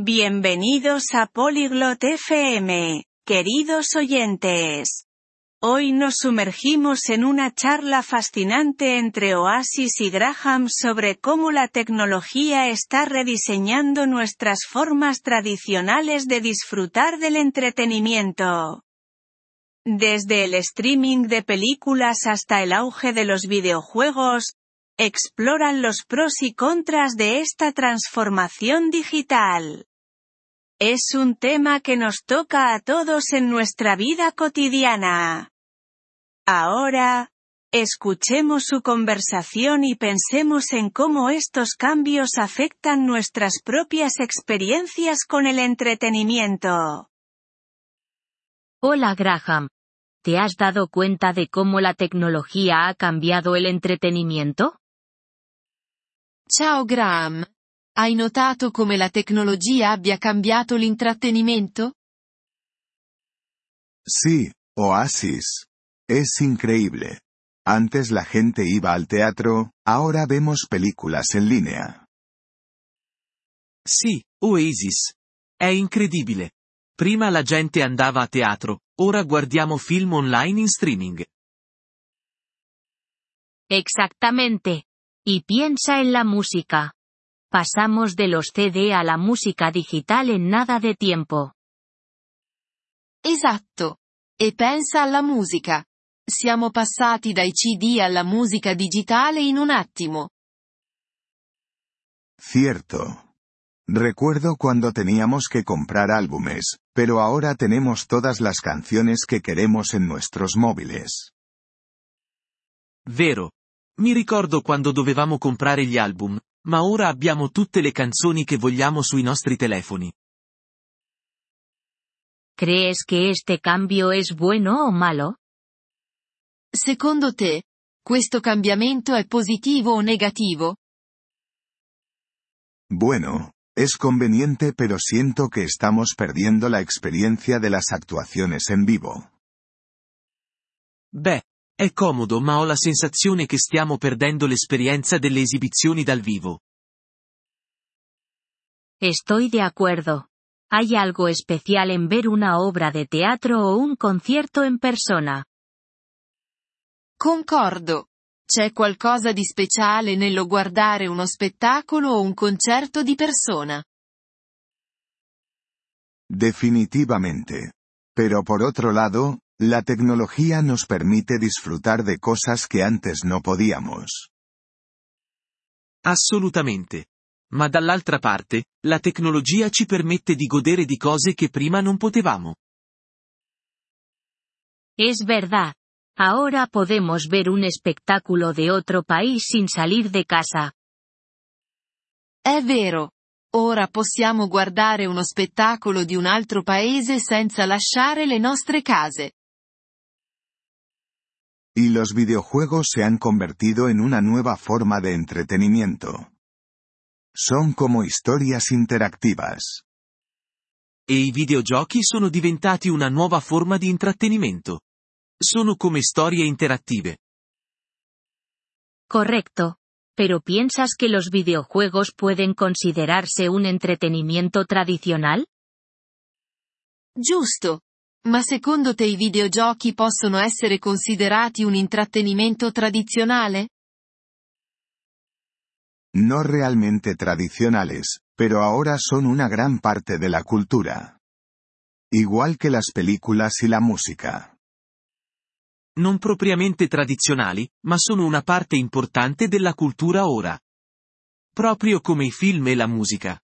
Bienvenidos a Polyglot FM, queridos oyentes. Hoy nos sumergimos en una charla fascinante entre Oasis y Graham sobre cómo la tecnología está rediseñando nuestras formas tradicionales de disfrutar del entretenimiento. Desde el streaming de películas hasta el auge de los videojuegos, exploran los pros y contras de esta transformación digital. Es un tema que nos toca a todos en nuestra vida cotidiana. Ahora, escuchemos su conversación y pensemos en cómo estos cambios afectan nuestras propias experiencias con el entretenimiento. Hola Graham. ¿Te has dado cuenta de cómo la tecnología ha cambiado el entretenimiento? Ciao Graham. Hai notato come la tecnologia abbia cambiato l'intrattenimento? Sí, Oasis. Es increíble. Antes la gente iba al teatro, ahora vemos películas en línea. Sì, Oasis. È incredibile. Prima la gente andava a teatro, ora guardiamo film online in streaming. Exactamente. Y piensa en la música. Pasamos de los CD a la música digital en nada de tiempo. Esatto. E pensa alla musica. Siamo passati dai CD alla musica digitale in un attimo. Cierto. Recuerdo cuando teníamos que comprar álbumes, pero ahora tenemos todas las canciones que queremos en nuestros móviles. Vero. Mi ricordo quando dovevamo comprare gli album, ma ora abbiamo tutte le canzoni che vogliamo sui nostri telefoni. ¿Crees que este cambio es bueno o malo? Secondo te, questo cambiamento è positivo o negativo? Bueno, es conveniente pero siento que estamos perdiendo la experiencia de las actuaciones en vivo. Beh, è comodo ma ho la sensazione che stiamo perdendo l'esperienza delle esibizioni dal vivo. Estoy de acuerdo. Hay algo especial en ver una obra de teatro o un concierto en persona. Concordo. C'è qualcosa di speciale nello guardare uno spettacolo o un concerto di persona. Definitivamente. Pero por otro lado, la tecnología nos permite disfrutar de cosas que antes no podíamos. Assolutamente. Ma dall'altra parte, la tecnologia ci permette di godere di cose che prima non potevamo. Es verdad. Ahora podemos ver un espectáculo de otro país sin salir de casa. È vero. Ora possiamo guardare uno spettacolo di un altro paese senza lasciare le nostre case. Y los videojuegos se han convertido en una nueva forma de entretenimiento. Son como historias interactivas. E i videogiochi sono diventati una nuova forma di intrattenimento. Sono come storie interattive. Correcto. ¿Pero piensas que los videojuegos pueden considerarse un entretenimiento tradicional? Giusto. Ma secondo te i videogiochi possono essere considerati un intrattenimento tradizionale? No realmente tradicionales, pero ahora son una gran parte de la cultura. Igual que las películas y la música. Non propriamente tradizionali, ma sono una parte importante della cultura ora. Proprio come i film e la musica.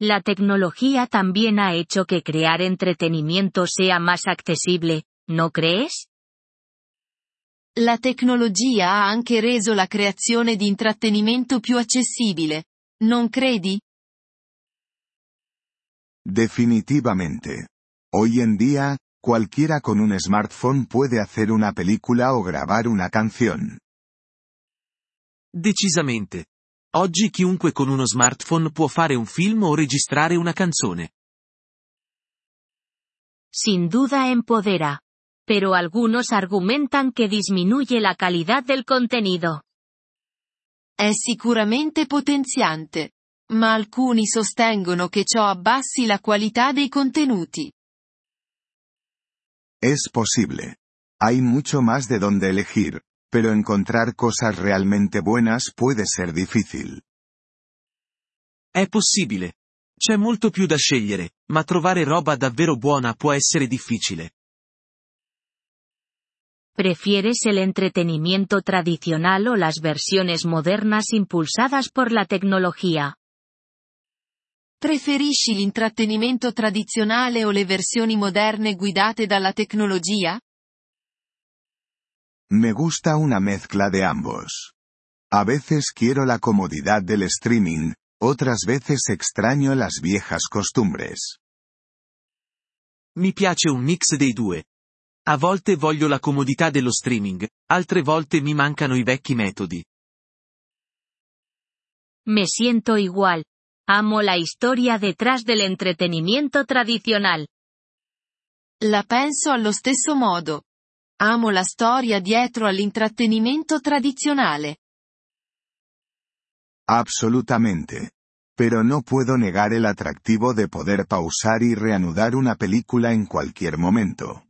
La tecnología también ha hecho que crear entretenimiento sea más accesible, ¿no crees? La tecnologia ha anche reso la creazione di intrattenimento più accessibile. Non credi? Definitivamente. Hoy en día, cualquiera con un smartphone puede hacer una película o grabar una canción. Decisamente. Oggi chiunque con uno smartphone può fare un film o registrare una canzone. Sin duda empodera. Pero algunos argumentan que disminuye la calidad del contenido. È sicuramente potenziante. Ma alcuni sostengono che ciò abbassi la qualità dei contenuti. Es posible. Hay mucho más de donde elegir, pero encontrar cosas realmente buenas puede ser difícil. È possibile. C'è molto più da scegliere, ma trovare roba davvero buona può essere difficile. ¿Prefieres el entretenimiento tradicional o las versiones modernas impulsadas por la tecnología? Preferisci l'intrattenimento tradizionale o le versioni moderne guidate dalla tecnologia? Me gusta una mezcla de ambos. A veces quiero la comodidad del streaming, otras veces extraño las viejas costumbres. Mi piace un mix dei due. A volte voglio la comodità dello streaming, altre volte mi mancano i vecchi metodi. Me siento igual. Amo la historia detrás del entretenimiento tradicional. La penso allo stesso modo. Amo la storia dietro all'intrattenimento tradizionale. Absolutamente. Pero no puedo negar el atractivo de poder pausar y reanudar una película en cualquier momento.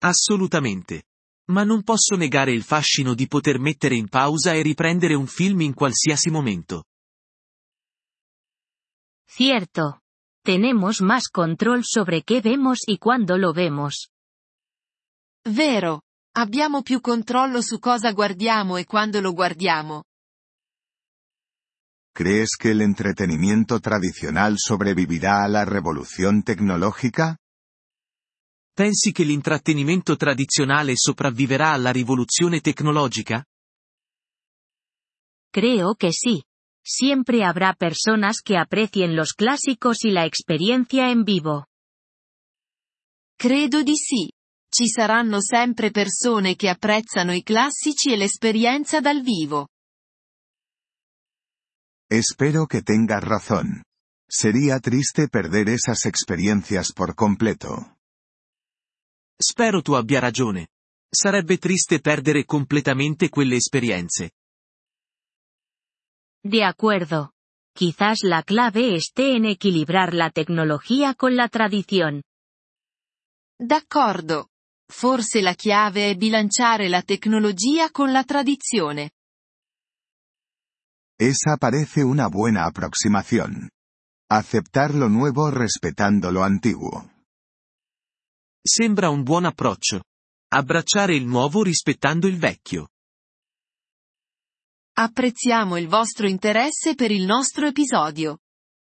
Assolutamente. Ma non posso negare il fascino di poter mettere in pausa e riprendere un film in qualsiasi momento. Cierto. Tenemos más control sobre qué vemos y cuándo lo vemos. Vero. Abbiamo più controllo su cosa guardiamo e quando lo guardiamo. ¿Crees que el entretenimiento tradicional sobrevivirá a la revolución tecnológica? Pensi che l'intrattenimento tradizionale sopravviverà alla rivoluzione tecnologica? Creo que sí. Siempre habrá personas que aprecien los clásicos y la experiencia en vivo. Credo di sì. Ci saranno sempre persone che apprezzano i classici e l'esperienza dal vivo. Espero que tengas razón. Sería triste perder esas experiencias por completo. Spero tu abbia ragione. Sarebbe triste perdere completamente quelle esperienze. De acuerdo. Quizás la clave esté en equilibrar la tecnología con la tradición. D'accordo. Forse la chiave è bilanciare la tecnologia con la tradizione. Esa parece una buena aproximación. Aceptar lo nuevo respetando lo antiguo. Sembra un buon approccio. Abbracciare il nuovo rispettando il vecchio. Apprezziamo il vostro interesse per il nostro episodio.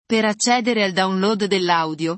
Per accedere al download dell'audio,